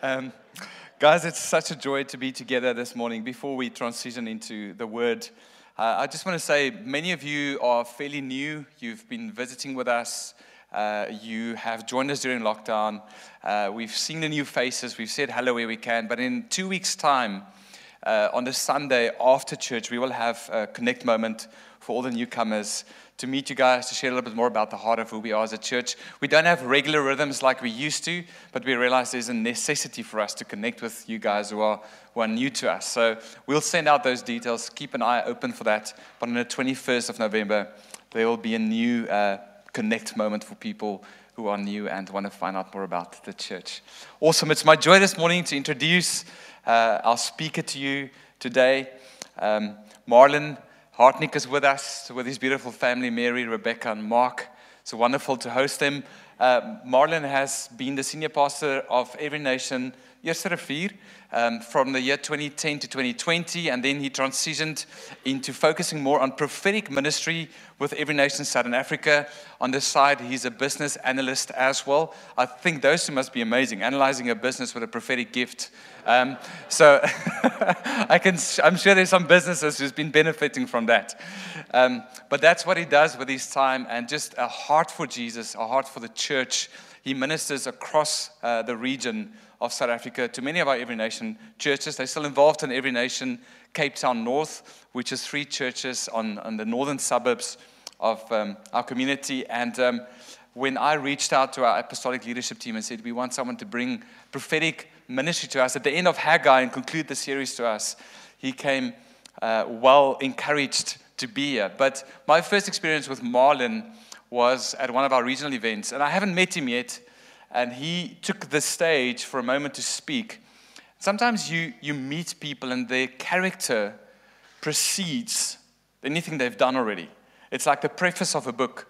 Um, guys, it's such a joy to be together this morning. Before we transition into the word, uh, I just want to say many of you are fairly new. You've been visiting with us. Uh, you have joined us during lockdown. Uh, we've seen the new faces. We've said hello where we can. But in two weeks' time, uh, on the Sunday after church, we will have a connect moment for all the newcomers to meet you guys, to share a little bit more about the heart of who we are as a church. We don't have regular rhythms like we used to, but we realize there's a necessity for us to connect with you guys who are, who are new to us. So we'll send out those details. Keep an eye open for that. But on the 21st of November, there will be a new uh, connect moment for people who are new and want to find out more about the church. Awesome. It's my joy this morning to introduce uh, our speaker to you today. Um, Marlon Hartnick is with us, with his beautiful family, Mary, Rebecca, and Mark. It's wonderful to host them. Uh, Marlon has been the senior pastor of Every Nation Rivier um, from the year 2010 to 2020, and then he transitioned into focusing more on prophetic ministry with Every Nation Southern Africa. On the side, he's a business analyst as well. I think those two must be amazing, analyzing a business with a prophetic gift. Um, so I can, I'm sure there's some businesses who's been benefiting from that. Um, but that's what he does with his time, and just a heart for Jesus, a heart for the church. He ministers across uh, the region of South Africa to many of our Every Nation churches. They're still involved in Every Nation Cape Town North, which is three churches on, on the northern suburbs of um, our community. And um, when I reached out to our apostolic leadership team and said, We want someone to bring prophetic ministry to us at the end of Haggai and conclude the series to us, he came uh, well encouraged to be here. But my first experience with Marlon was at one of our regional events, and I haven't met him yet and he took the stage for a moment to speak. Sometimes you, you meet people and their character precedes anything they've done already. It's like the preface of a book.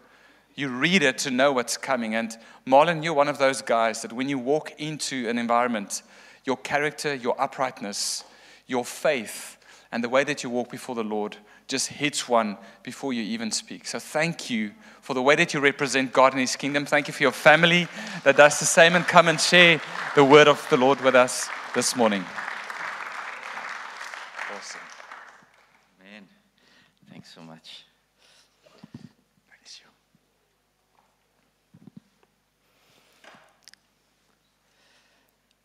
You read it to know what's coming. And Marlon, you're one of those guys that when you walk into an environment, your character, your uprightness, your faith, and the way that you walk before the Lord just hits one before you even speak. So thank you for the way that you represent God in His kingdom. Thank you for your family that does the same and come and share the word of the Lord with us this morning. Awesome. Man, thanks so much.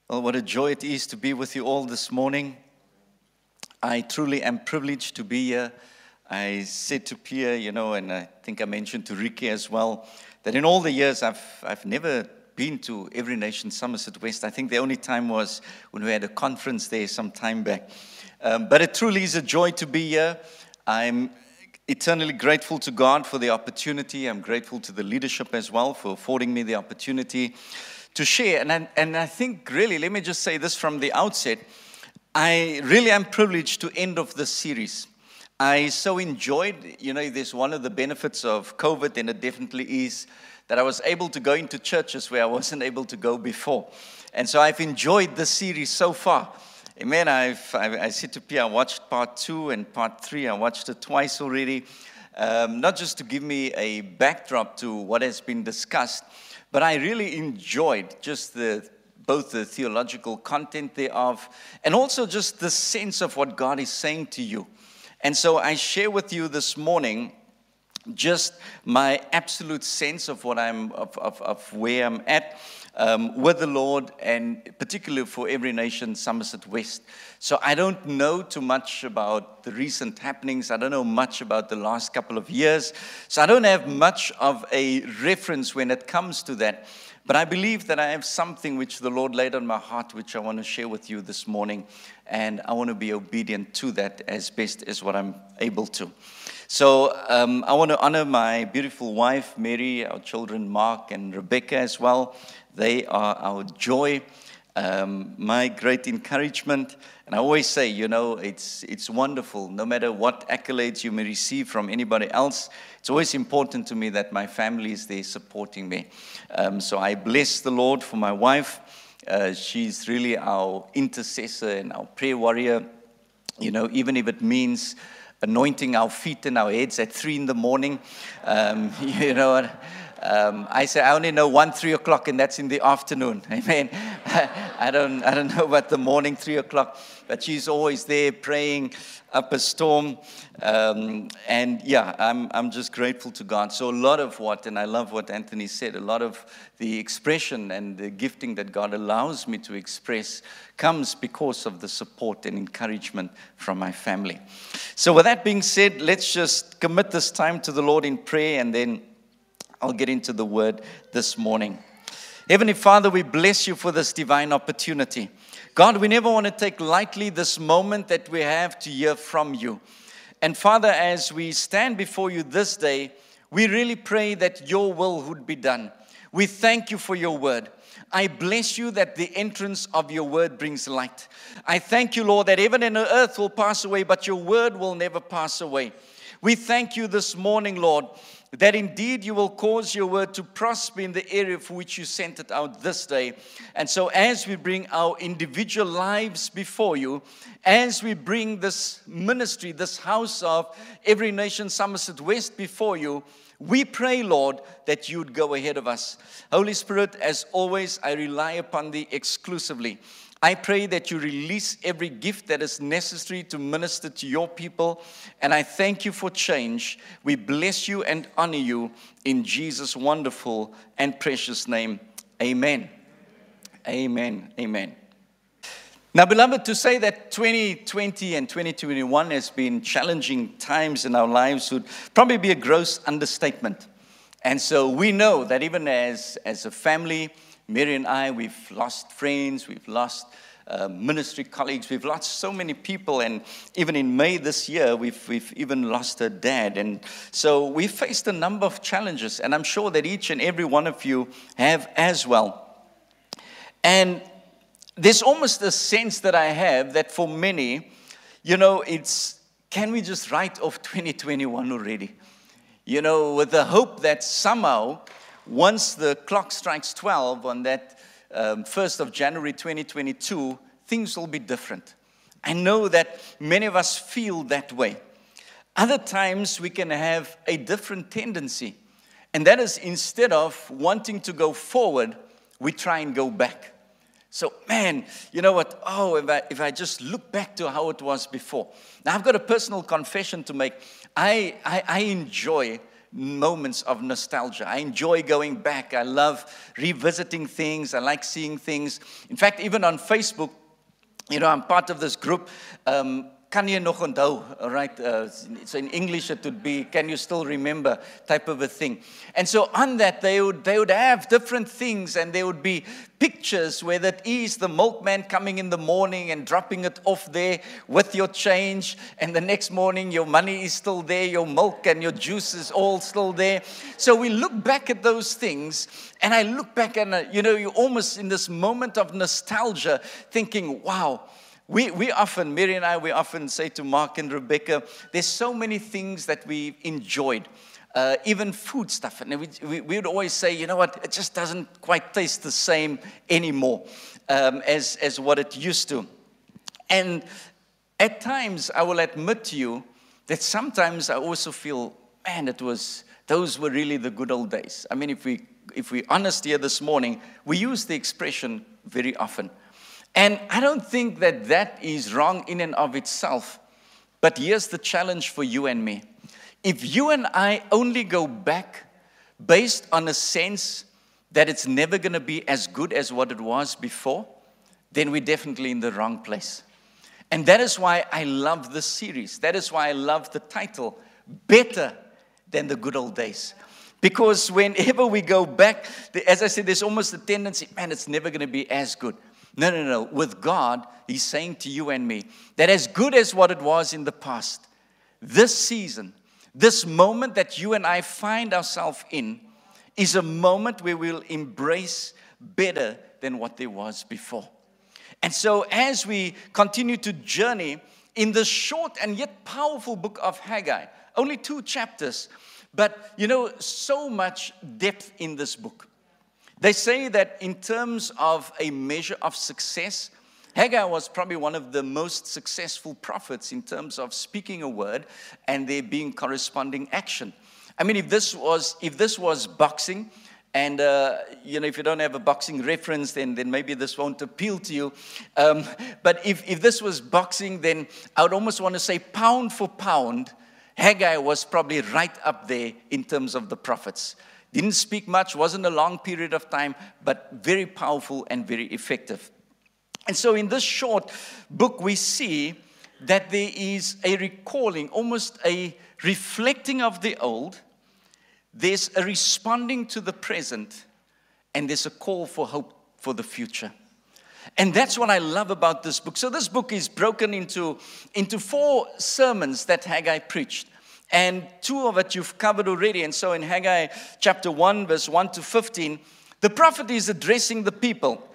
Well, what a joy it is to be with you all this morning. I truly am privileged to be here I said to Pierre, you know, and I think I mentioned to Ricky as well, that in all the years I've, I've never been to Every Nation Somerset West. I think the only time was when we had a conference there some time back. Um, but it truly is a joy to be here. I'm eternally grateful to God for the opportunity. I'm grateful to the leadership as well for affording me the opportunity to share. And I, and I think, really, let me just say this from the outset I really am privileged to end of this series. I so enjoyed, you know, this one of the benefits of COVID, and it definitely is that I was able to go into churches where I wasn't able to go before. And so I've enjoyed this series so far. Amen. I've, I, I said to Pierre, I watched part two and part three. I watched it twice already. Um, not just to give me a backdrop to what has been discussed, but I really enjoyed just the both the theological content thereof and also just the sense of what God is saying to you. And so I share with you this morning just my absolute sense of what I'm, of, of, of where I'm at um, with the Lord, and particularly for every nation, Somerset West. So I don't know too much about the recent happenings. I don't know much about the last couple of years. So I don't have much of a reference when it comes to that. But I believe that I have something which the Lord laid on my heart, which I want to share with you this morning. And I want to be obedient to that as best as what I'm able to. So um, I want to honor my beautiful wife, Mary, our children, Mark and Rebecca as well. They are our joy, um, my great encouragement. And I always say, you know, it's, it's wonderful. No matter what accolades you may receive from anybody else, it's always important to me that my family is there supporting me. Um, so I bless the Lord for my wife. Uh, she's really our intercessor and our prayer warrior. You know, even if it means anointing our feet and our heads at three in the morning, um, you know, Um, I say I only know one three o'clock, and that's in the afternoon. Amen. I don't, I don't know about the morning three o'clock, but she's always there praying up a storm. Um, and yeah, I'm, I'm just grateful to God. So, a lot of what, and I love what Anthony said, a lot of the expression and the gifting that God allows me to express comes because of the support and encouragement from my family. So, with that being said, let's just commit this time to the Lord in prayer and then I'll get into the word this morning. Heavenly Father, we bless you for this divine opportunity. God, we never want to take lightly this moment that we have to hear from you. And Father, as we stand before you this day, we really pray that your will would be done. We thank you for your word. I bless you that the entrance of your word brings light. I thank you, Lord, that heaven and earth will pass away, but your word will never pass away. We thank you this morning, Lord, that indeed you will cause your word to prosper in the area for which you sent it out this day. And so, as we bring our individual lives before you, as we bring this ministry, this house of Every Nation Somerset West before you, we pray, Lord, that you'd go ahead of us. Holy Spirit, as always, I rely upon thee exclusively. I pray that you release every gift that is necessary to minister to your people. And I thank you for change. We bless you and honor you in Jesus' wonderful and precious name. Amen. Amen. Amen. Now, beloved, to say that 2020 and 2021 has been challenging times in our lives would probably be a gross understatement. And so we know that even as, as a family, Mary and I, we've lost friends, we've lost uh, ministry colleagues, we've lost so many people, and even in May this year, we've, we've even lost a dad. And so we faced a number of challenges, and I'm sure that each and every one of you have as well. And there's almost a sense that I have that for many, you know, it's can we just write off 2021 already? You know, with the hope that somehow once the clock strikes 12 on that um, 1st of January 2022, things will be different. I know that many of us feel that way. Other times we can have a different tendency, and that is instead of wanting to go forward, we try and go back. So, man, you know what? Oh, if I, if I just look back to how it was before. Now, I've got a personal confession to make. I, I, I enjoy moments of nostalgia. I enjoy going back. I love revisiting things. I like seeing things. In fact, even on Facebook, you know, I'm part of this group. Um, kan jy nog onthou right uh, so in english it would be can you still remember type of a thing. And so on that they would they would have different things and there would be pictures where that is the milkman coming in the morning and dropping it off there with your change. And the next morning your money is still there your milk and your juice is all still there. So we look back at those things and i look back and uh, you know you're almost in this moment of nostalgia thinking wow we, we often, Mary and I, we often say to Mark and Rebecca, there's so many things that we enjoyed. Uh, even food stuff. And we, we, we, would always say, you know what, it just doesn't quite taste the same anymore um, as, as what it used to. And at times, I will admit to you that sometimes I also feel, man, it was, those were really the good old days. I mean, if, we, if we're honest here this morning, we use the expression very often. And I don't think that that is wrong in and of itself. But here's the challenge for you and me. If you and I only go back based on a sense that it's never going to be as good as what it was before, then we're definitely in the wrong place. And that is why I love this series. That is why I love the title, Better Than the Good Old Days. Because whenever we go back, as I said, there's almost a tendency, man, it's never going to be as good. No, no, no. With God, He's saying to you and me that as good as what it was in the past, this season, this moment that you and I find ourselves in, is a moment where we'll embrace better than what there was before. And so, as we continue to journey in the short and yet powerful book of Haggai, only two chapters, but you know, so much depth in this book. They say that in terms of a measure of success, Haggai was probably one of the most successful prophets in terms of speaking a word and there being corresponding action. I mean, if this was, if this was boxing, and, uh, you know, if you don't have a boxing reference, then, then maybe this won't appeal to you. Um, but if, if this was boxing, then I would almost want to say pound for pound, Haggai was probably right up there in terms of the prophets. Didn't speak much, wasn't a long period of time, but very powerful and very effective. And so in this short book, we see that there is a recalling, almost a reflecting of the old. There's a responding to the present, and there's a call for hope for the future. And that's what I love about this book. So, this book is broken into, into four sermons that Haggai preached. And two of it you've covered already. And so, in Haggai chapter 1, verse 1 to 15, the prophet is addressing the people.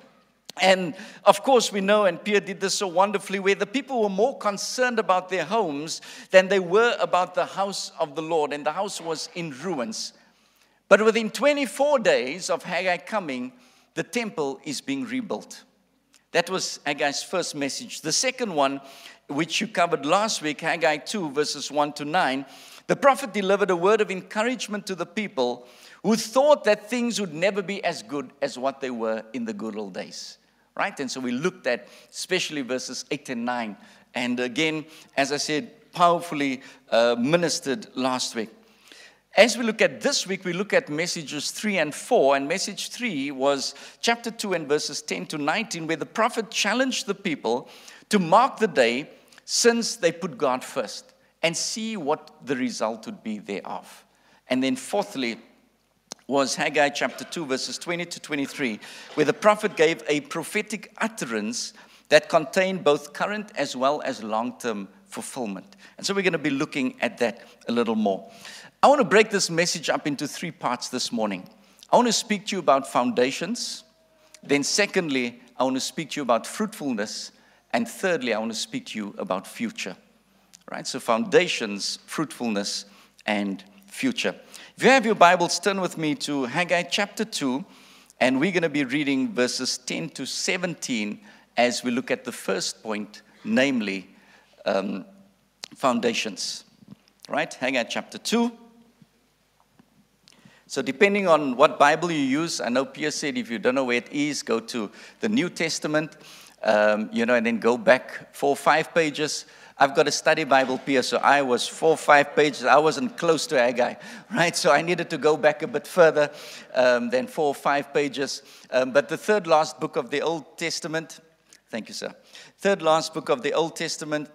And of course, we know, and Pierre did this so wonderfully, where the people were more concerned about their homes than they were about the house of the Lord, and the house was in ruins. But within 24 days of Haggai coming, the temple is being rebuilt. That was Haggai's first message. The second one, which you covered last week, Haggai 2, verses 1 to 9, the prophet delivered a word of encouragement to the people who thought that things would never be as good as what they were in the good old days. Right? And so we looked at especially verses 8 and 9. And again, as I said, powerfully uh, ministered last week. As we look at this week, we look at messages 3 and 4. And message 3 was chapter 2 and verses 10 to 19, where the prophet challenged the people to mark the day since they put God first and see what the result would be thereof. And then, fourthly, was Haggai chapter 2, verses 20 to 23, where the prophet gave a prophetic utterance that contained both current as well as long term fulfillment. And so we're going to be looking at that a little more. I want to break this message up into three parts this morning. I want to speak to you about foundations. Then, secondly, I want to speak to you about fruitfulness. And thirdly, I want to speak to you about future. Right? So, foundations, fruitfulness, and future. If you have your Bibles, turn with me to Haggai chapter 2, and we're going to be reading verses 10 to 17 as we look at the first point, namely um, foundations. Right? Haggai chapter 2 so, depending on what Bible you use, I know Pierre said if you don't know where it is, go to the New Testament, um, you know, and then go back four or five pages. I've got a study Bible, Pierre, so I was four or five pages. I wasn't close to Haggai, right? So I needed to go back a bit further um, than four or five pages. Um, but the third last book of the Old Testament, thank you, sir. Third last book of the Old Testament,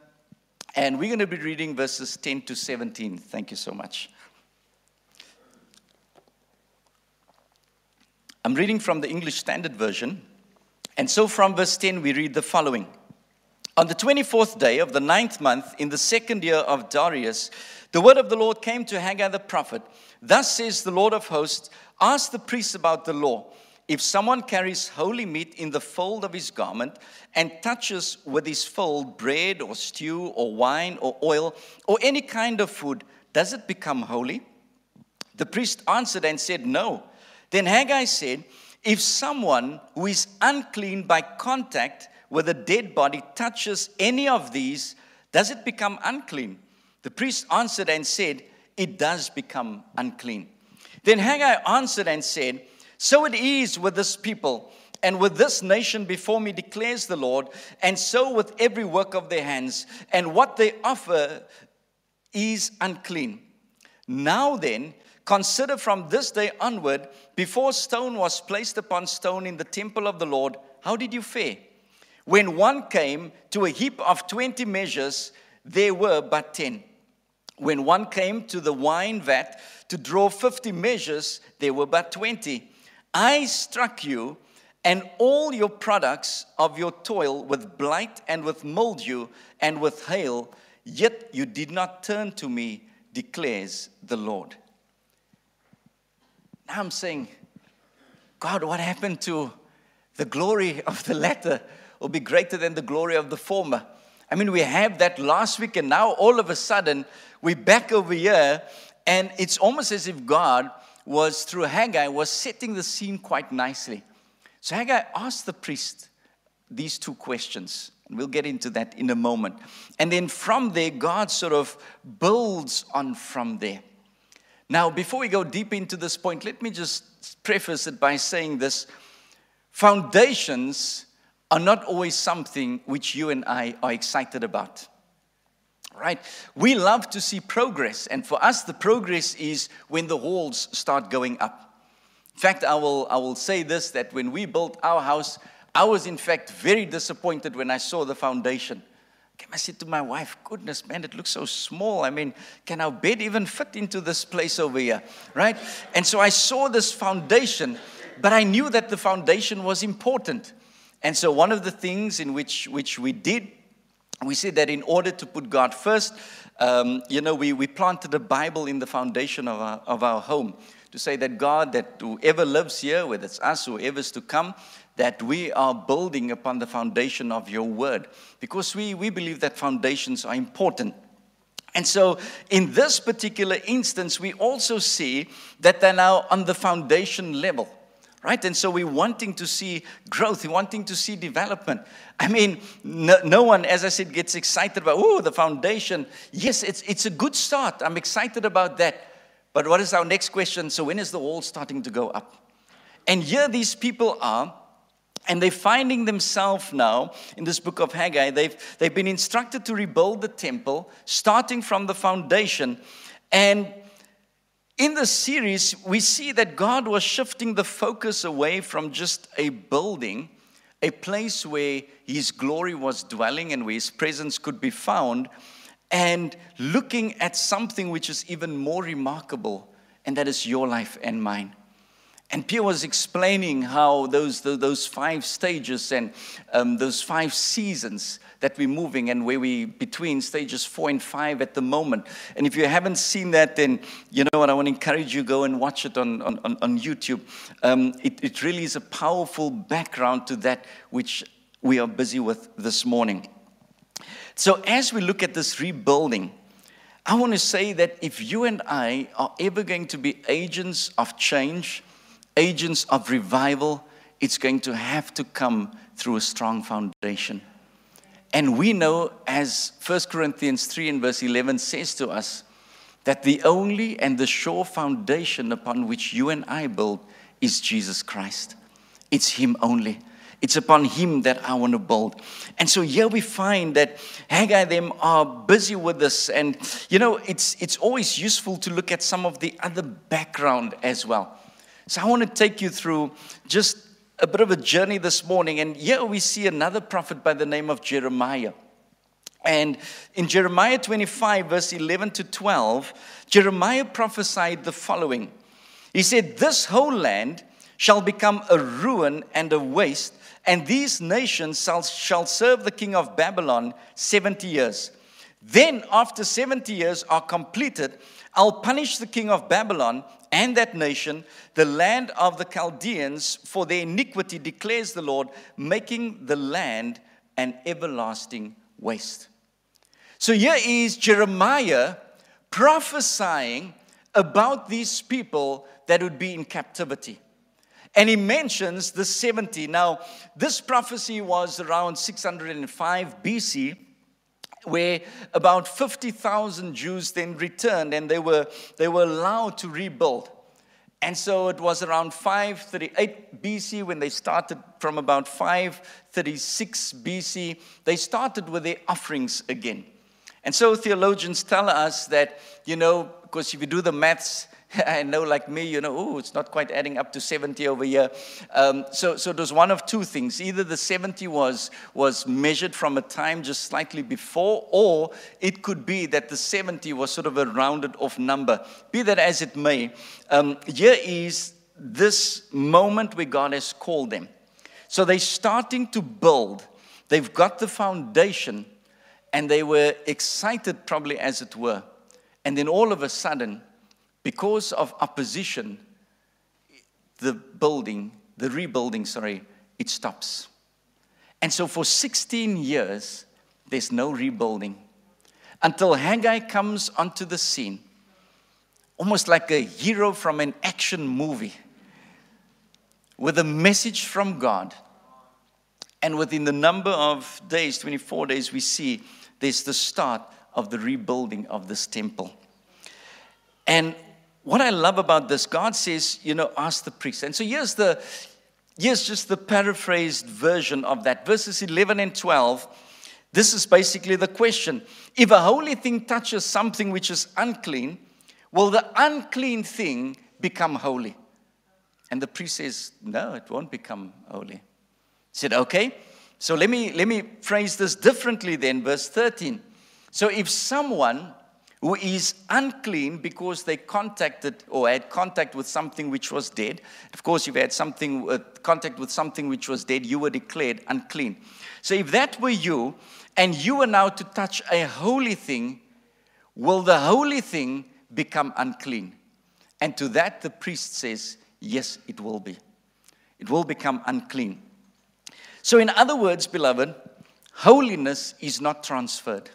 and we're going to be reading verses 10 to 17. Thank you so much. I'm reading from the English Standard Version. And so from verse 10, we read the following On the 24th day of the ninth month, in the second year of Darius, the word of the Lord came to Haggai the prophet. Thus says the Lord of hosts Ask the priests about the law. If someone carries holy meat in the fold of his garment and touches with his fold bread or stew or wine or oil or any kind of food, does it become holy? The priest answered and said, No. Then Haggai said, If someone who is unclean by contact with a dead body touches any of these, does it become unclean? The priest answered and said, It does become unclean. Then Haggai answered and said, So it is with this people and with this nation before me, declares the Lord, and so with every work of their hands, and what they offer is unclean. Now then, Consider from this day onward, before stone was placed upon stone in the temple of the Lord, how did you fare? When one came to a heap of 20 measures, there were but 10. When one came to the wine vat to draw 50 measures, there were but 20. I struck you and all your products of your toil with blight and with mildew and with hail, yet you did not turn to me, declares the Lord. Now I'm saying, God, what happened to the glory of the latter will be greater than the glory of the former? I mean, we have that last week, and now all of a sudden we're back over here, and it's almost as if God was, through Haggai, was setting the scene quite nicely. So Haggai asked the priest these two questions. And we'll get into that in a moment. And then from there, God sort of builds on from there. Now, before we go deep into this point, let me just preface it by saying this foundations are not always something which you and I are excited about. Right? We love to see progress, and for us, the progress is when the walls start going up. In fact, I will, I will say this that when we built our house, I was in fact very disappointed when I saw the foundation. I said to my wife, goodness, man, it looks so small. I mean, can our bed even fit into this place over here? Right? And so I saw this foundation, but I knew that the foundation was important. And so one of the things in which, which we did, we said that in order to put God first, um, you know, we, we planted a Bible in the foundation of our, of our home to say that God, that whoever lives here, whether it's us whoever's to come, that we are building upon the foundation of your word because we, we believe that foundations are important. And so, in this particular instance, we also see that they're now on the foundation level, right? And so, we're wanting to see growth, we're wanting to see development. I mean, no, no one, as I said, gets excited about, oh, the foundation. Yes, it's, it's a good start. I'm excited about that. But what is our next question? So, when is the wall starting to go up? And here these people are and they're finding themselves now in this book of Haggai. They've, they've been instructed to rebuild the temple, starting from the foundation. And in this series, we see that God was shifting the focus away from just a building, a place where His glory was dwelling and where His presence could be found, and looking at something which is even more remarkable, and that is your life and mine. And Pierre was explaining how those, those five stages and um, those five seasons that we're moving and where we between stages four and five at the moment. And if you haven't seen that, then you know what, I want to encourage you, go and watch it on, on, on YouTube. Um, it, it really is a powerful background to that which we are busy with this morning. So as we look at this rebuilding, I want to say that if you and I are ever going to be agents of change, agents of revival, it's going to have to come through a strong foundation. And we know, as 1 Corinthians 3 and verse 11 says to us, that the only and the sure foundation upon which you and I build is Jesus Christ. It's Him only. It's upon Him that I want to build. And so here we find that Haggai them are busy with this. And you know, it's, it's always useful to look at some of the other background as well. So I want to take you through just a bit of a journey this morning. And here we see another prophet by the name of Jeremiah. And in Jeremiah 25, verse 11 to 12, Jeremiah prophesied the following He said, This whole land shall become a ruin and a waste, and these nations shall, shall serve the king of Babylon 70 years. Then, after 70 years are completed, I'll punish the king of Babylon and that nation, the land of the Chaldeans, for their iniquity, declares the Lord, making the land an everlasting waste. So here is Jeremiah prophesying about these people that would be in captivity. And he mentions the 70. Now, this prophecy was around 605 BC where about 50,000 Jews then returned and they were, they were allowed to rebuild. And so it was around 538 BC when they started, from about 536 BC, they started with their offerings again. And so theologians tell us that, you know, because if you do the maths, I know, like me, you know, oh, it's not quite adding up to 70 over here. Um, so, so was one of two things. Either the 70 was, was measured from a time just slightly before, or it could be that the 70 was sort of a rounded off number. Be that as it may, um, here is this moment where God has called them. So they're starting to build, they've got the foundation, and they were excited, probably as it were. And then all of a sudden, because of opposition, the building, the rebuilding, sorry, it stops. And so for 16 years, there's no rebuilding until Haggai comes onto the scene, almost like a hero from an action movie, with a message from God. And within the number of days, 24 days, we see there's the start of the rebuilding of this temple. And what I love about this, God says, you know, ask the priest. And so here's the here's just the paraphrased version of that. Verses 11 and 12. This is basically the question. If a holy thing touches something which is unclean, will the unclean thing become holy? And the priest says, No, it won't become holy. He said, Okay, so let me let me phrase this differently then, verse 13. So if someone who is unclean because they contacted or had contact with something which was dead. Of course, if you had something uh, contact with something which was dead, you were declared unclean. So if that were you, and you were now to touch a holy thing, will the holy thing become unclean? And to that, the priest says, Yes, it will be. It will become unclean. So, in other words, beloved, holiness is not transferred.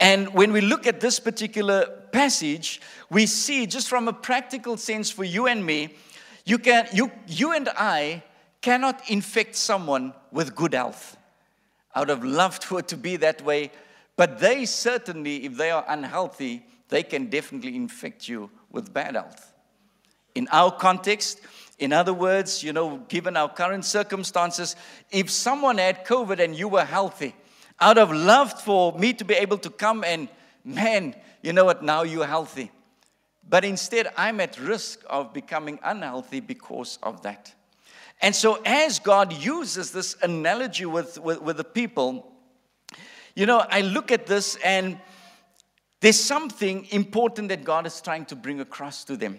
And when we look at this particular passage, we see just from a practical sense for you and me, you, can, you, you and I cannot infect someone with good health. I would have loved for it to be that way, but they certainly, if they are unhealthy, they can definitely infect you with bad health. In our context, in other words, you know, given our current circumstances, if someone had COVID and you were healthy, out of love for me to be able to come and, man, you know what, now you're healthy. But instead, I'm at risk of becoming unhealthy because of that. And so, as God uses this analogy with, with, with the people, you know, I look at this and there's something important that God is trying to bring across to them.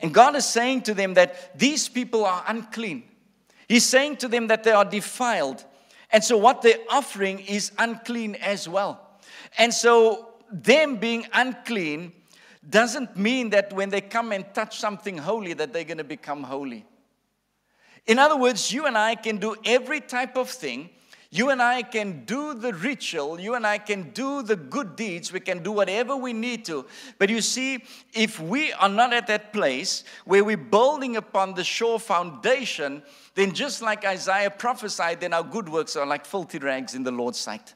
And God is saying to them that these people are unclean. He's saying to them that they are defiled. And so what they're offering is unclean as well. And so them being unclean doesn't mean that when they come and touch something holy that they're going to become holy. In other words, you and I can do every type of thing. You and I can do the ritual. You and I can do the good deeds. We can do whatever we need to. But you see, if we are not at that place where we're building upon the sure foundation, then just like Isaiah prophesied, then our good works are like filthy rags in the Lord's sight.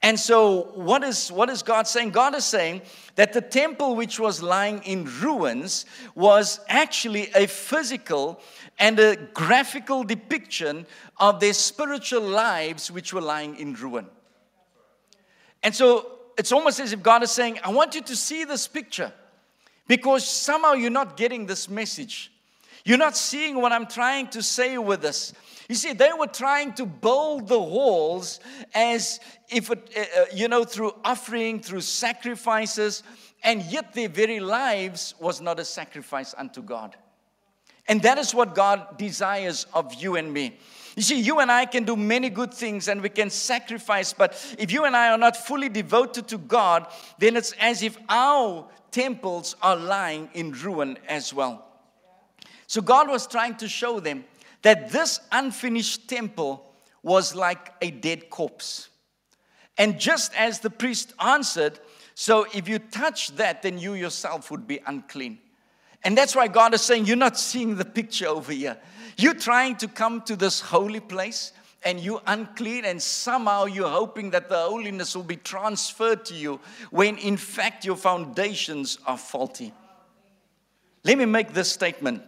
And so, what is, what is God saying? God is saying that the temple, which was lying in ruins, was actually a physical and a graphical depiction of their spiritual lives, which were lying in ruin. And so, it's almost as if God is saying, I want you to see this picture because somehow you're not getting this message. You're not seeing what I'm trying to say with this. You see, they were trying to build the walls as if, it, uh, uh, you know, through offering, through sacrifices, and yet their very lives was not a sacrifice unto God. And that is what God desires of you and me. You see, you and I can do many good things and we can sacrifice, but if you and I are not fully devoted to God, then it's as if our temples are lying in ruin as well. So God was trying to show them that this unfinished temple was like a dead corpse. And just as the priest answered, so if you touch that, then you yourself would be unclean. And that's why God is saying, You're not seeing the picture over here. You're trying to come to this holy place and you're unclean, and somehow you're hoping that the holiness will be transferred to you when in fact your foundations are faulty. Let me make this statement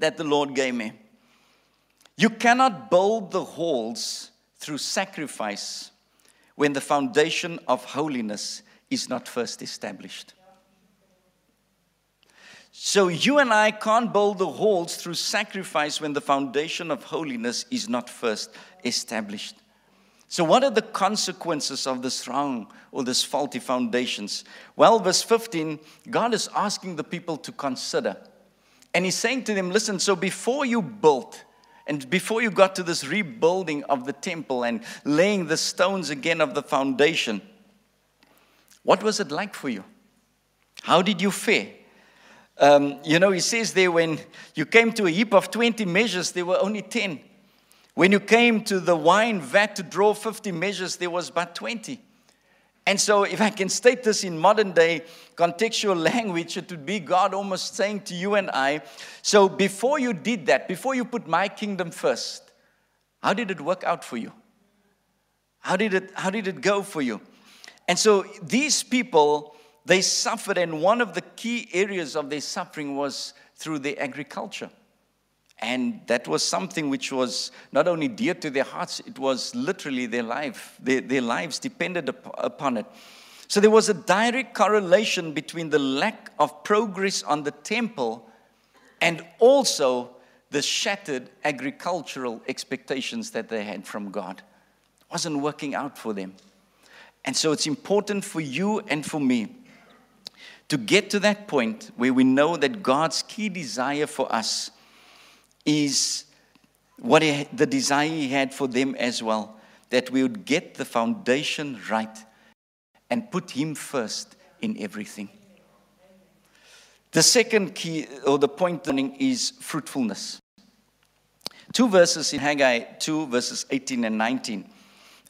that the Lord gave me. You cannot build the halls through sacrifice when the foundation of holiness is not first established. So, you and I can't build the halls through sacrifice when the foundation of holiness is not first established. So, what are the consequences of this wrong or this faulty foundations? Well, verse 15, God is asking the people to consider and he's saying to them, listen, so before you built, and before you got to this rebuilding of the temple and laying the stones again of the foundation, what was it like for you? How did you fare? Um, you know, he says there when you came to a heap of 20 measures, there were only 10. When you came to the wine vat to draw 50 measures, there was but 20. And so, if I can state this in modern day contextual language, it would be God almost saying to you and I, so before you did that, before you put my kingdom first, how did it work out for you? How did it, how did it go for you? And so, these people, they suffered, and one of the key areas of their suffering was through their agriculture. And that was something which was not only dear to their hearts, it was literally their life. Their, their lives depended upon it. So there was a direct correlation between the lack of progress on the temple and also the shattered agricultural expectations that they had from God. It wasn't working out for them. And so it's important for you and for me to get to that point where we know that God's key desire for us is what he, the desire he had for them as well that we would get the foundation right and put him first in everything. The second key or the point learning is fruitfulness. Two verses in Haggai 2, verses 18 and 19.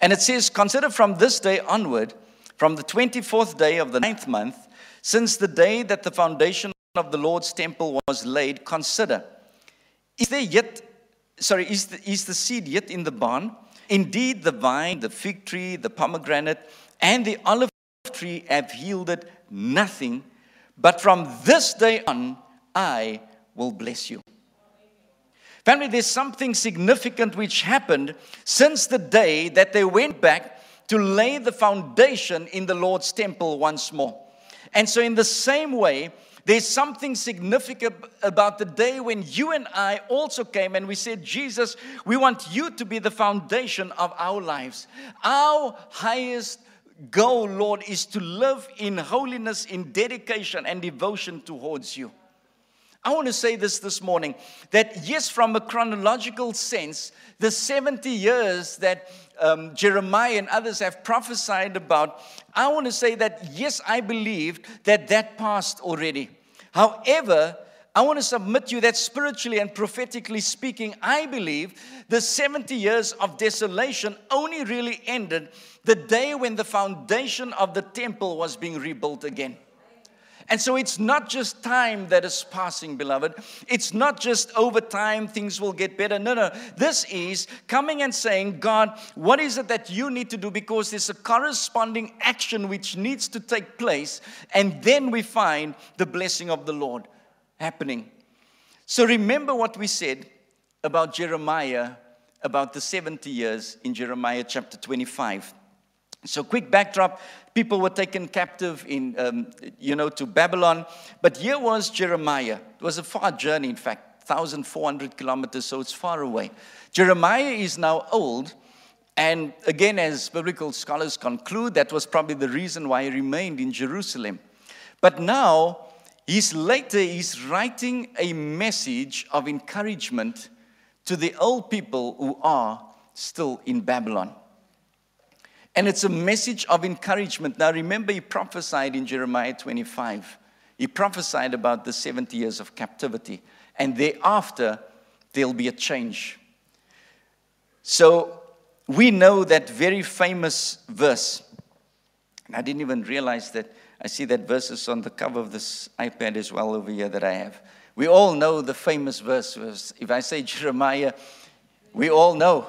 And it says, Consider from this day onward, from the 24th day of the ninth month, since the day that the foundation of the Lord's temple was laid, consider, is there yet, sorry, is the, is the seed yet in the barn? Indeed, the vine, the fig tree, the pomegranate, and the olive tree have yielded nothing, but from this day on, I will bless you. Family, there's something significant which happened since the day that they went back to lay the foundation in the Lord's temple once more. And so, in the same way, there's something significant about the day when you and I also came and we said, Jesus, we want you to be the foundation of our lives. Our highest goal, Lord, is to live in holiness, in dedication, and devotion towards you. I want to say this this morning that, yes, from a chronological sense, the 70 years that um, Jeremiah and others have prophesied about, I want to say that, yes, I believe that that passed already. However, I want to submit to you that spiritually and prophetically speaking, I believe the 70 years of desolation only really ended the day when the foundation of the temple was being rebuilt again. And so it's not just time that is passing, beloved. It's not just over time things will get better. No, no. This is coming and saying, God, what is it that you need to do? Because there's a corresponding action which needs to take place. And then we find the blessing of the Lord happening. So remember what we said about Jeremiah, about the 70 years in Jeremiah chapter 25. So, quick backdrop people were taken captive in, um, you know, to Babylon. But here was Jeremiah. It was a far journey, in fact, 1,400 kilometers, so it's far away. Jeremiah is now old. And again, as biblical scholars conclude, that was probably the reason why he remained in Jerusalem. But now, he's later, he's writing a message of encouragement to the old people who are still in Babylon. And it's a message of encouragement. Now, remember, he prophesied in Jeremiah 25. He prophesied about the 70 years of captivity. And thereafter, there'll be a change. So, we know that very famous verse. And I didn't even realize that. I see that verse is on the cover of this iPad as well over here that I have. We all know the famous verse. If I say Jeremiah, we all know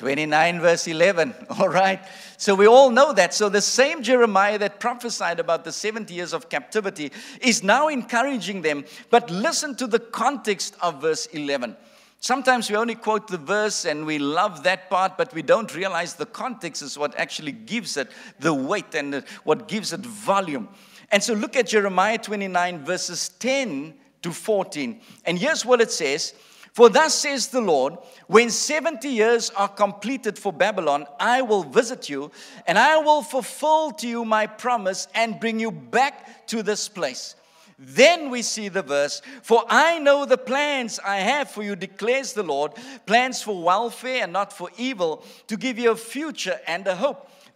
29, verse 11. All right. So we all know that. So the same Jeremiah that prophesied about the 70 years of captivity is now encouraging them. But listen to the context of verse 11. Sometimes we only quote the verse and we love that part, but we don't realize the context is what actually gives it the weight and what gives it volume. And so look at Jeremiah 29, verses 10 to 14. And here's what it says for thus says the Lord, when 70 years are completed for Babylon, I will visit you and I will fulfill to you my promise and bring you back to this place. Then we see the verse, For I know the plans I have for you, declares the Lord, plans for welfare and not for evil, to give you a future and a hope.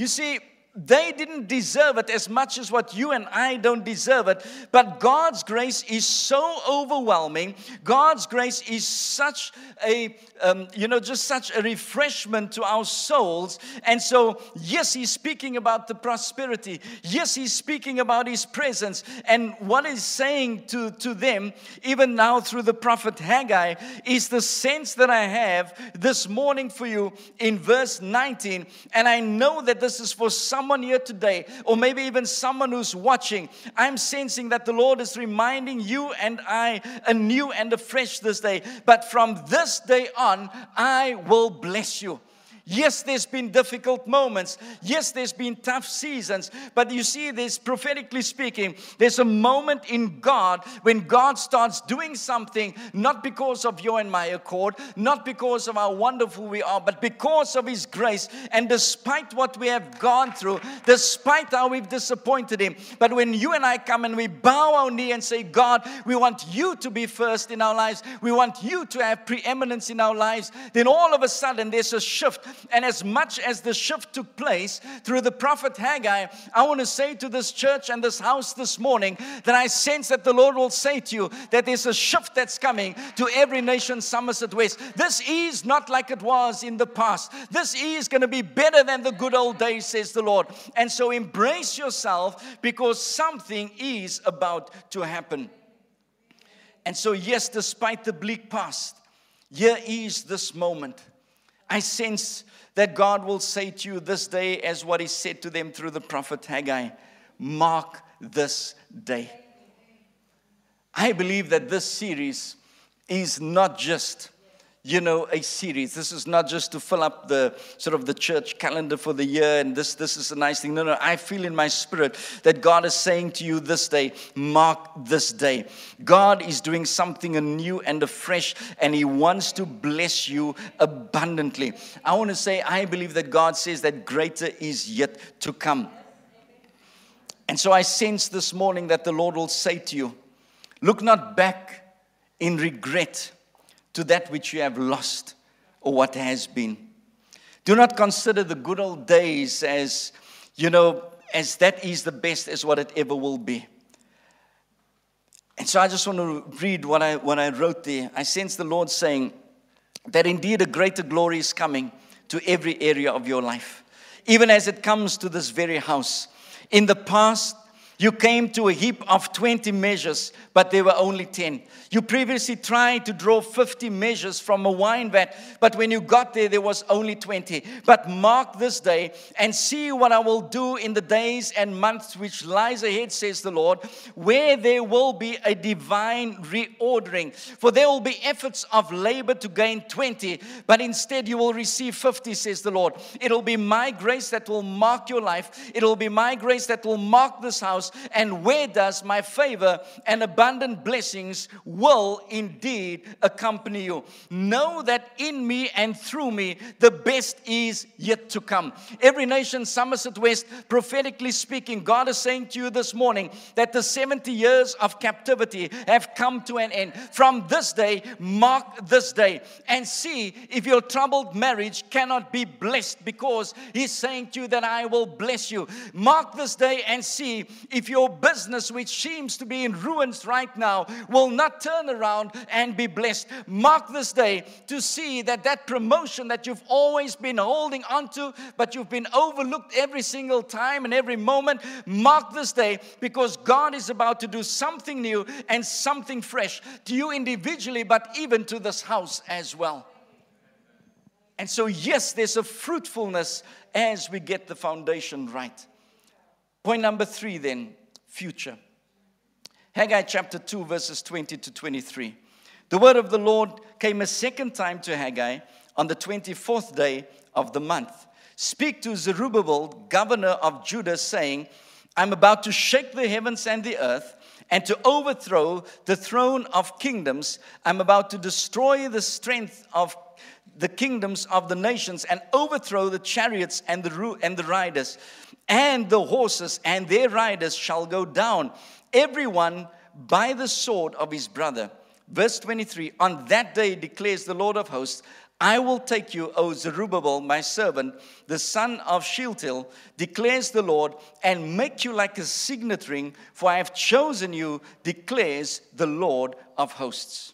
You see, they didn't deserve it as much as what you and I don't deserve it. But God's grace is so overwhelming. God's grace is such a, um, you know, just such a refreshment to our souls. And so, yes, He's speaking about the prosperity. Yes, He's speaking about His presence. And what He's saying to, to them, even now through the prophet Haggai, is the sense that I have this morning for you in verse 19. And I know that this is for someone here today, or maybe even someone who's watching. I'm sensing that the Lord is reminding you and I anew and afresh this day. But from this day on, I will bless you. Yes, there's been difficult moments. Yes, there's been tough seasons. But you see, there's prophetically speaking, there's a moment in God when God starts doing something, not because of your and my accord, not because of how wonderful we are, but because of His grace. And despite what we have gone through, despite how we've disappointed Him, but when you and I come and we bow our knee and say, God, we want you to be first in our lives, we want you to have preeminence in our lives, then all of a sudden there's a shift and as much as the shift took place through the prophet Haggai, I want to say to this church and this house this morning that I sense that the Lord will say to you that there's a shift that's coming to every nation, Somerset West. This is not like it was in the past. This is going to be better than the good old days, says the Lord. And so embrace yourself because something is about to happen. And so, yes, despite the bleak past, here is this moment. I sense that God will say to you this day, as what He said to them through the prophet Haggai mark this day. I believe that this series is not just you know, a series. This is not just to fill up the sort of the church calendar for the year and this this is a nice thing. No, no, I feel in my spirit that God is saying to you this day, mark this day. God is doing something anew and afresh and he wants to bless you abundantly. I want to say I believe that God says that greater is yet to come. And so I sense this morning that the Lord will say to you, look not back in regret to that which you have lost or what has been. Do not consider the good old days as, you know, as that is the best as what it ever will be. And so I just want to read what I, what I wrote there. I sense the Lord saying that indeed a greater glory is coming to every area of your life, even as it comes to this very house. In the past, you came to a heap of 20 measures, but there were only 10. You previously tried to draw 50 measures from a wine vat, but when you got there, there was only 20. But mark this day and see what I will do in the days and months which lies ahead, says the Lord, where there will be a divine reordering. For there will be efforts of labor to gain 20, but instead you will receive 50, says the Lord. It'll be my grace that will mark your life, it'll be my grace that will mark this house and where does my favor and abundant blessings will indeed accompany you. Know that in me and through me, the best is yet to come. Every nation, Somerset West, prophetically speaking, God is saying to you this morning that the 70 years of captivity have come to an end. From this day, mark this day and see if your troubled marriage cannot be blessed because He's saying to you that I will bless you. Mark this day and see if if your business, which seems to be in ruins right now, will not turn around and be blessed, mark this day to see that that promotion that you've always been holding onto, but you've been overlooked every single time and every moment, mark this day because God is about to do something new and something fresh to you individually, but even to this house as well. And so, yes, there's a fruitfulness as we get the foundation right. Point number three, then, future. Haggai chapter 2, verses 20 to 23. The word of the Lord came a second time to Haggai on the 24th day of the month. Speak to Zerubbabel, governor of Judah, saying, I'm about to shake the heavens and the earth and to overthrow the throne of kingdoms. I'm about to destroy the strength of the kingdoms of the nations and overthrow the chariots and the, and the riders and the horses and their riders shall go down, everyone by the sword of his brother. Verse 23 On that day declares the Lord of hosts, I will take you, O Zerubbabel, my servant, the son of Shealtiel, declares the Lord, and make you like a signet ring, for I have chosen you, declares the Lord of hosts.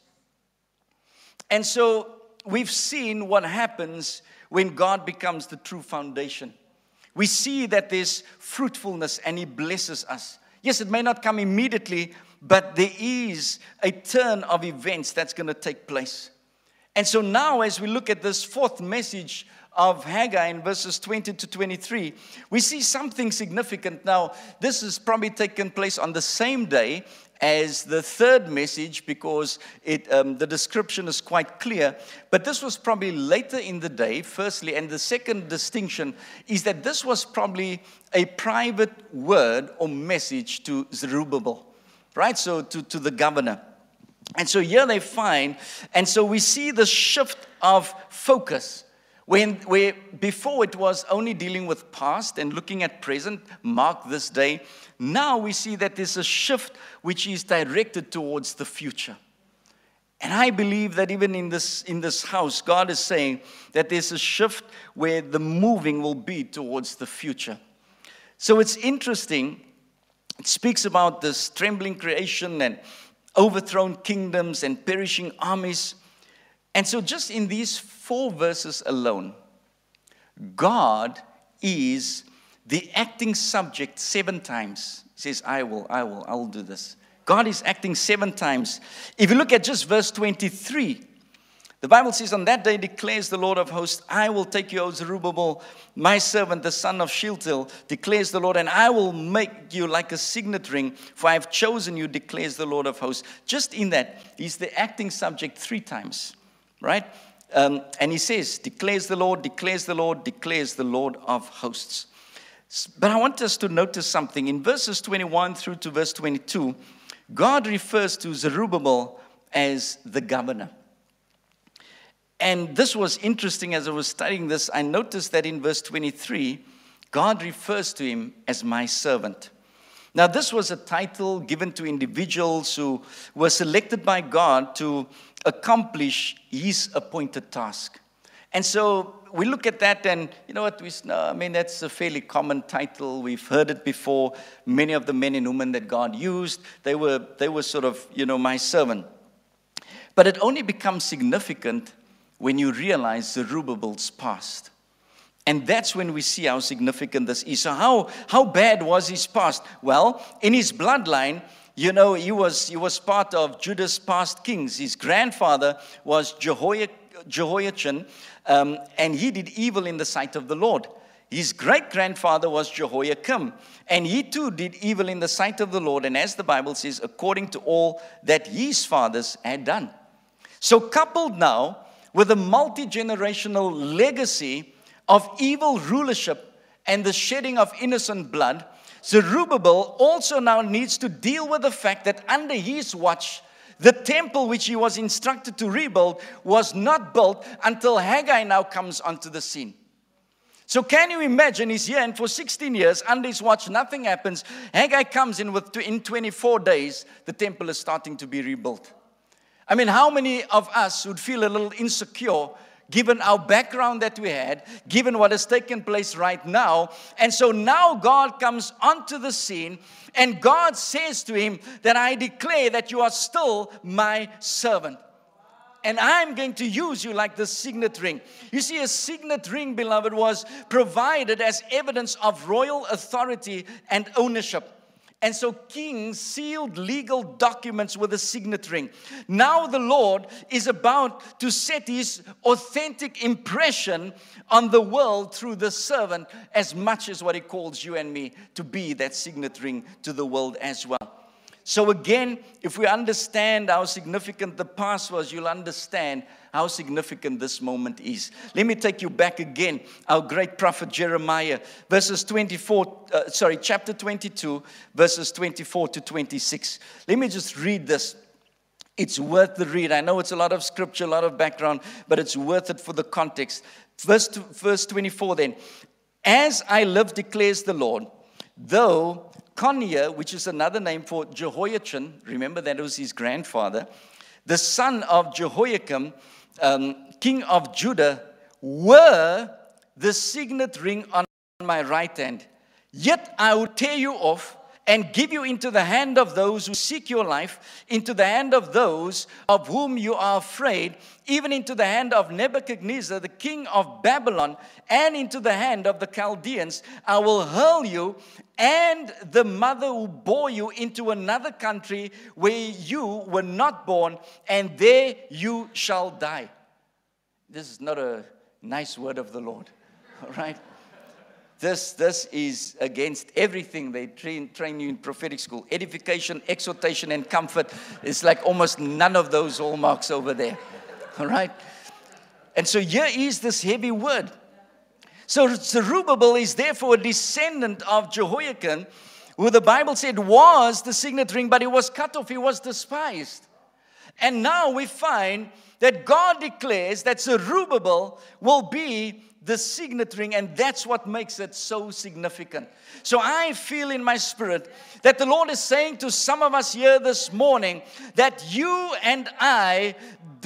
And so we've seen what happens when God becomes the true foundation. We see that there's fruitfulness and He blesses us. Yes, it may not come immediately, but there is a turn of events that's going to take place. And so now, as we look at this fourth message of Haggai in verses 20 to 23, we see something significant. Now, this has probably taken place on the same day as the third message because it, um, the description is quite clear. But this was probably later in the day, firstly. And the second distinction is that this was probably a private word or message to Zerubbabel, right? So to, to the governor. And so here they find, and so we see the shift of focus. When, where before it was only dealing with past and looking at present, mark this day. Now we see that there's a shift which is directed towards the future. And I believe that even in this, in this house, God is saying that there's a shift where the moving will be towards the future. So it's interesting. It speaks about this trembling creation and overthrown kingdoms and perishing armies. And so, just in these four verses alone, God is the acting subject seven times. He says, I will, I will, I will do this. God is acting seven times. If you look at just verse 23, the Bible says, On that day declares the Lord of hosts, I will take you, O Zerubbabel, my servant, the son of Shealtiel, declares the Lord, and I will make you like a signet ring, for I have chosen you, declares the Lord of hosts. Just in that, he's the acting subject three times, right? Um, and he says, declares the Lord, declares the Lord, declares the Lord of hosts. But I want us to notice something. In verses 21 through to verse 22, God refers to Zerubbabel as the governor. And this was interesting as I was studying this. I noticed that in verse 23, God refers to him as my servant. Now, this was a title given to individuals who were selected by God to accomplish his appointed task. And so we look at that and, you know what, we, I mean, that's a fairly common title. We've heard it before. Many of the men and women that God used, they were, they were sort of, you know, my servant. But it only becomes significant when you realize Zerubbabel's past. And that's when we see how significant this is. So, how, how bad was his past? Well, in his bloodline, you know, he was, he was part of Judah's past kings. His grandfather was Jehoiachin, um, and he did evil in the sight of the Lord. His great grandfather was Jehoiakim, and he too did evil in the sight of the Lord, and as the Bible says, according to all that his fathers had done. So, coupled now with a multi generational legacy of evil rulership and the shedding of innocent blood, Zerubbabel also now needs to deal with the fact that under his watch, the temple which he was instructed to rebuild was not built until Haggai now comes onto the scene. So, can you imagine? He's here, and for 16 years, under his watch, nothing happens. Haggai comes in with in 24 days, the temple is starting to be rebuilt. I mean, how many of us would feel a little insecure given our background that we had, given what has taken place right now? And so now God comes onto the scene and God says to him that I declare that you are still my servant. And I'm going to use you like the signet ring. You see, a signet ring, beloved, was provided as evidence of royal authority and ownership. And so kings sealed legal documents with a signet ring. Now the Lord is about to set his authentic impression on the world through the servant as much as what he calls you and me to be that signet ring to the world as well. So, again, if we understand how significant the past was, you'll understand how significant this moment is. Let me take you back again. Our great prophet Jeremiah, verses 24, uh, sorry, chapter 22, verses 24 to 26. Let me just read this. It's worth the read. I know it's a lot of scripture, a lot of background, but it's worth it for the context. Verse, verse 24 then. As I live, declares the Lord, though Coniah, which is another name for Jehoiachin, remember that was his grandfather, the son of Jehoiakim, um, king of Judah, were the signet ring on my right hand. Yet I will tear you off and give you into the hand of those who seek your life, into the hand of those of whom you are afraid, even into the hand of Nebuchadnezzar, the king of Babylon, and into the hand of the Chaldeans. I will hurl you and the mother who bore you into another country where you were not born, and there you shall die. This is not a nice word of the Lord, all right? This, this is against everything they train, train you in prophetic school. Edification, exhortation, and comfort is like almost none of those hallmarks over there. All right? And so here is this heavy word. So Zerubbabel is therefore a descendant of Jehoiakim, who the Bible said was the signet ring, but he was cut off, he was despised. And now we find that God declares that Zerubbabel will be the signet ring, and that's what makes it so significant. So I feel in my spirit that the Lord is saying to some of us here this morning that you and I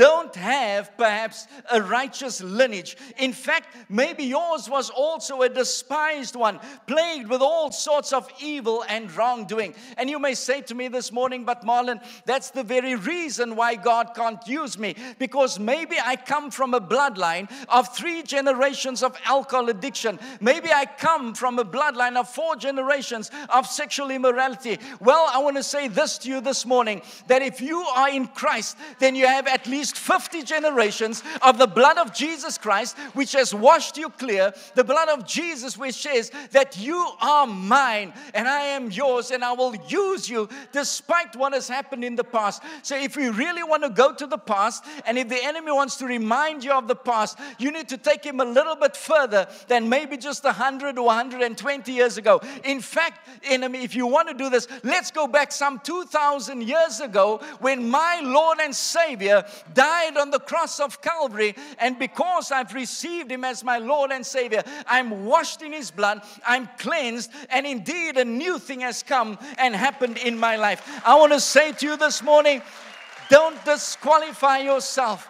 don't have perhaps a righteous lineage. In fact, maybe yours was also a despised one, plagued with all sorts of evil and wrongdoing. And you may say to me this morning, but Marlon, that's the very reason why God can't use me, because maybe I come from a bloodline of three generations of alcohol addiction. Maybe I come from a bloodline of four generations of sexual immorality. Well, I want to say this to you this morning that if you are in Christ, then you have at least least 50 generations of the blood of Jesus Christ, which has washed you clear, the blood of Jesus, which says that you are mine and I am yours, and I will use you despite what has happened in the past. So, if we really want to go to the past, and if the enemy wants to remind you of the past, you need to take him a little bit further than maybe just 100 or 120 years ago. In fact, enemy, if you want to do this, let's go back some 2,000 years ago when my Lord and Savior died on the cross of Calvary, and because I've received Him as my Lord and Savior, I'm washed in His blood, I'm cleansed, and indeed a new thing has come and happened in my life. I want to say to you this morning don't disqualify yourself.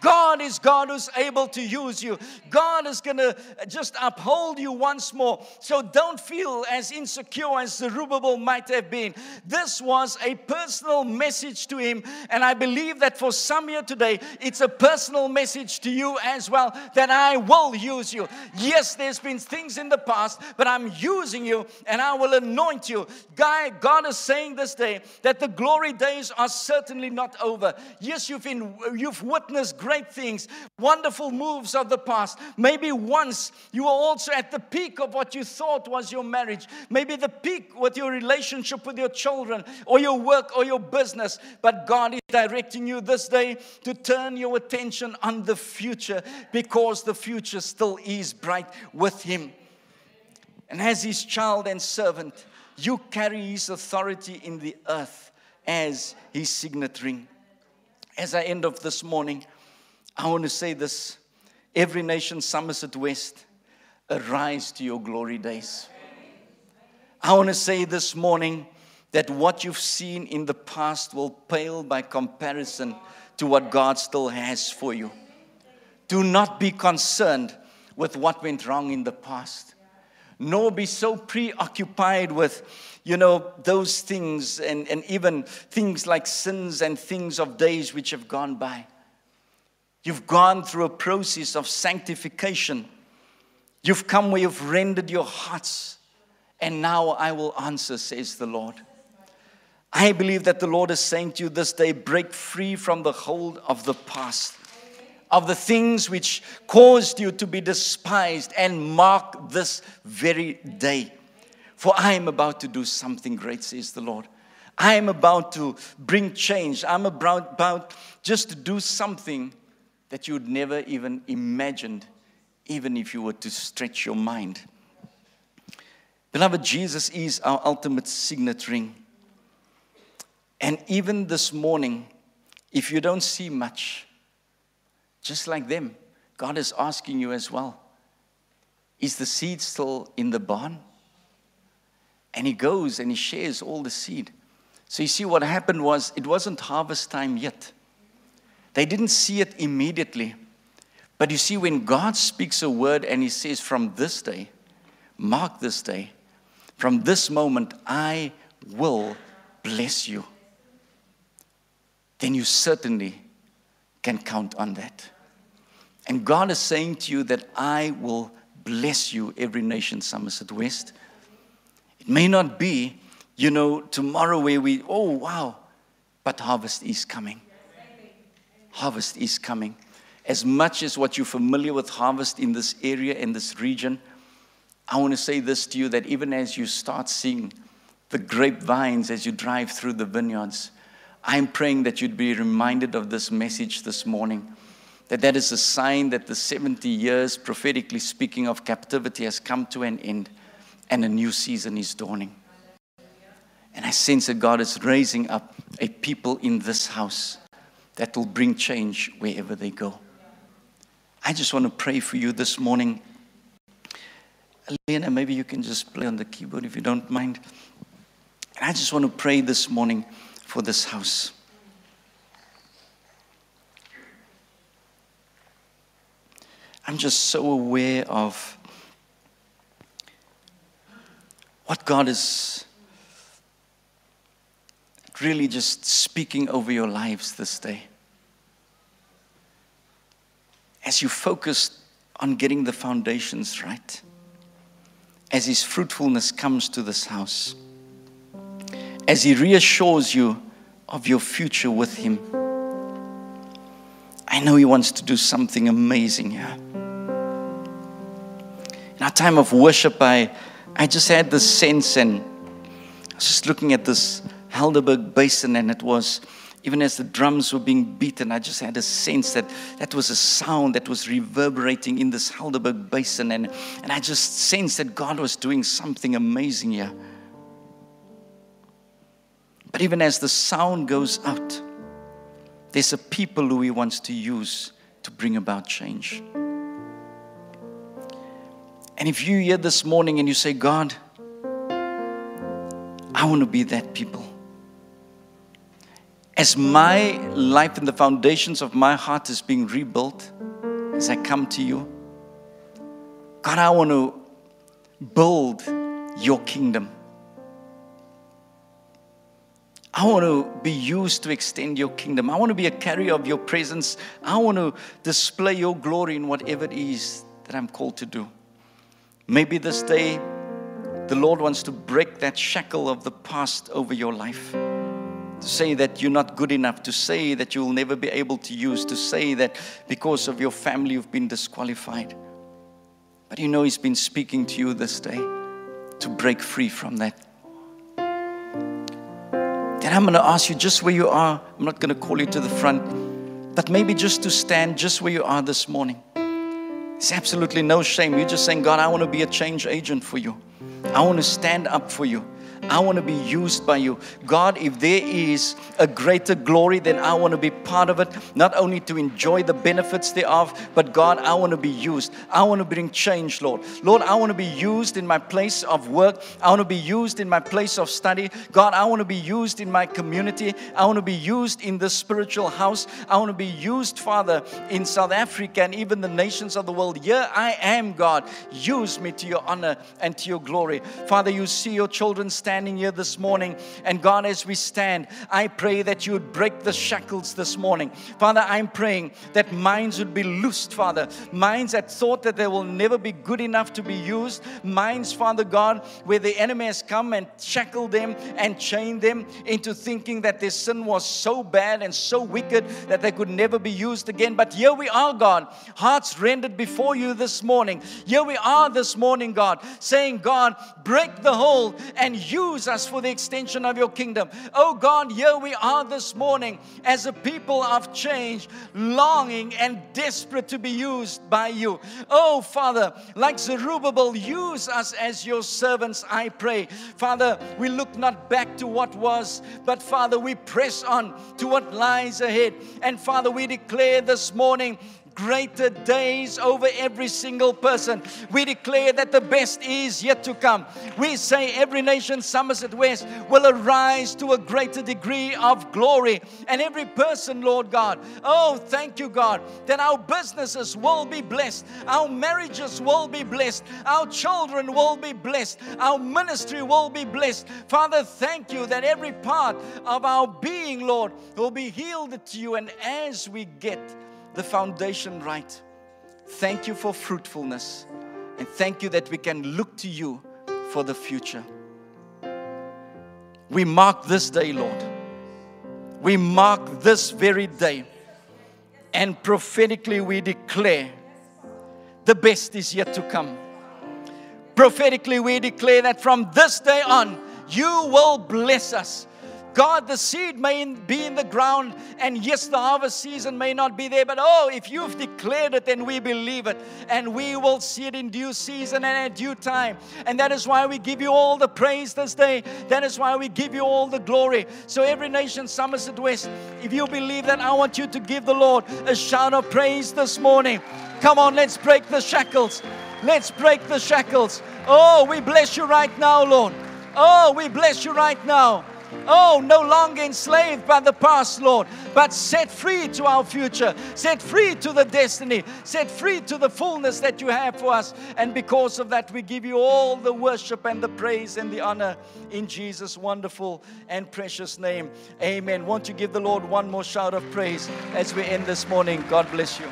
God is God who's able to use you. God is going to just uphold you once more. So don't feel as insecure as Zerubbabel might have been. This was a personal message to him. And I believe that for some here today, it's a personal message to you as well that I will use you. Yes, there's been things in the past, but I'm using you and I will anoint you. Guy, God is saying this day that the glory days are certainly not over. Yes, you've, been, you've witnessed great great things, wonderful moves of the past. Maybe once you were also at the peak of what you thought was your marriage, maybe the peak with your relationship with your children or your work or your business. But God is directing you this day to turn your attention on the future because the future still is bright with Him. And as His child and servant, you carry His authority in the earth as His signet ring. As I end of this morning, I want to say this every nation, Somerset West, arise to your glory days. I want to say this morning that what you've seen in the past will pale by comparison to what God still has for you. Do not be concerned with what went wrong in the past, nor be so preoccupied with, you know, those things and, and even things like sins and things of days which have gone by. You've gone through a process of sanctification. You've come where you've rendered your hearts. And now I will answer, says the Lord. I believe that the Lord is saying to you this day break free from the hold of the past, of the things which caused you to be despised, and mark this very day. For I am about to do something great, says the Lord. I am about to bring change. I'm about, about just to do something that you'd never even imagined, even if you were to stretch your mind. Beloved, Jesus is our ultimate signet ring. And even this morning, if you don't see much, just like them, God is asking you as well Is the seed still in the barn? And he goes and he shares all the seed. So you see, what happened was it wasn't harvest time yet. They didn't see it immediately. But you see, when God speaks a word and He says, From this day, mark this day, from this moment, I will bless you, then you certainly can count on that. And God is saying to you that I will bless you, every nation, Somerset West. It may not be, you know, tomorrow where we, oh, wow, but harvest is coming. Harvest is coming. As much as what you're familiar with harvest in this area, in this region, I want to say this to you that even as you start seeing the grapevines as you drive through the vineyards, I'm praying that you'd be reminded of this message this morning. That that is a sign that the 70 years, prophetically speaking, of captivity has come to an end and a new season is dawning. And I sense that God is raising up a people in this house that will bring change wherever they go. I just want to pray for you this morning. Elena, maybe you can just play on the keyboard if you don't mind. I just want to pray this morning for this house. I'm just so aware of what God is really just speaking over your lives this day. As you focus on getting the foundations right, as His fruitfulness comes to this house, as He reassures you of your future with Him. I know He wants to do something amazing here. In our time of worship, I, I just had this sense, and I was just looking at this Helderberg basin, and it was, even as the drums were being beaten, I just had a sense that that was a sound that was reverberating in this Helderberg basin. And, and I just sensed that God was doing something amazing here. But even as the sound goes out, there's a people who He wants to use to bring about change. And if you here this morning and you say, God, I want to be that people as my life and the foundations of my heart is being rebuilt, as I come to you, God, I want to build your kingdom. I want to be used to extend your kingdom. I want to be a carrier of your presence. I want to display your glory in whatever it is that I'm called to do. Maybe this day, the Lord wants to break that shackle of the past over your life to say that you're not good enough, to say that you'll never be able to use, to say that because of your family you've been disqualified. But you know, He's been speaking to you this day to break free from that. Then I'm going to ask you just where you are. I'm not going to call you to the front, but maybe just to stand just where you are this morning. It's absolutely no shame. You're just saying, God, I want to be a change agent for you. I want to stand up for you. I want to be used by you. God, if there is a greater glory, then I want to be part of it, not only to enjoy the benefits thereof, but God, I want to be used. I want to bring change, Lord. Lord, I want to be used in my place of work. I want to be used in my place of study. God, I want to be used in my community. I want to be used in the spiritual house. I want to be used, Father, in South Africa and even the nations of the world. Here I am, God. Use me to your honor and to your glory. Father, you see your children stand standing here this morning. And God, as we stand, I pray that you would break the shackles this morning. Father, I'm praying that minds would be loosed, Father. Minds that thought that they will never be good enough to be used. Minds, Father God, where the enemy has come and shackled them and chained them into thinking that their sin was so bad and so wicked that they could never be used again. But here we are, God, hearts rendered before you this morning. Here we are this morning, God, saying, God, break the hold and use use us for the extension of your kingdom. Oh God, here we are this morning as a people of change, longing and desperate to be used by you. Oh Father, like Zerubbabel, use us as your servants, I pray. Father, we look not back to what was, but Father, we press on to what lies ahead. And Father, we declare this morning greater days over every single person. We declare that the best is yet to come. We say every nation, Somerset West, will arise to a greater degree of glory. And every person, Lord God, oh, thank you, God, that our businesses will be blessed, our marriages will be blessed, our children will be blessed, our ministry will be blessed. Father, thank you that every part of our being, Lord, will be healed to you. And as we get the foundation right, thank you for fruitfulness. And thank you that we can look to you for the future. We mark this day, Lord. We mark this very day. And prophetically, we declare the best is yet to come. Prophetically, we declare that from this day on, you will bless us. God, the seed may be in the ground, and yes, the harvest season may not be there, but oh, if you've declared it, then we believe it, and we will see it in due season and at due time. And that is why we give you all the praise this day. That is why we give you all the glory. So, every nation, Somerset West, if you believe that, I want you to give the Lord a shout of praise this morning. Come on, let's break the shackles. Let's break the shackles. Oh, we bless you right now, Lord. Oh, we bless you right now. Oh, no longer enslaved by the past, Lord, but set free to our future, set free to the destiny, set free to the fullness that you have for us. And because of that, we give you all the worship and the praise and the honor in Jesus' wonderful and precious name. Amen. Won't you give the Lord one more shout of praise as we end this morning. God bless you.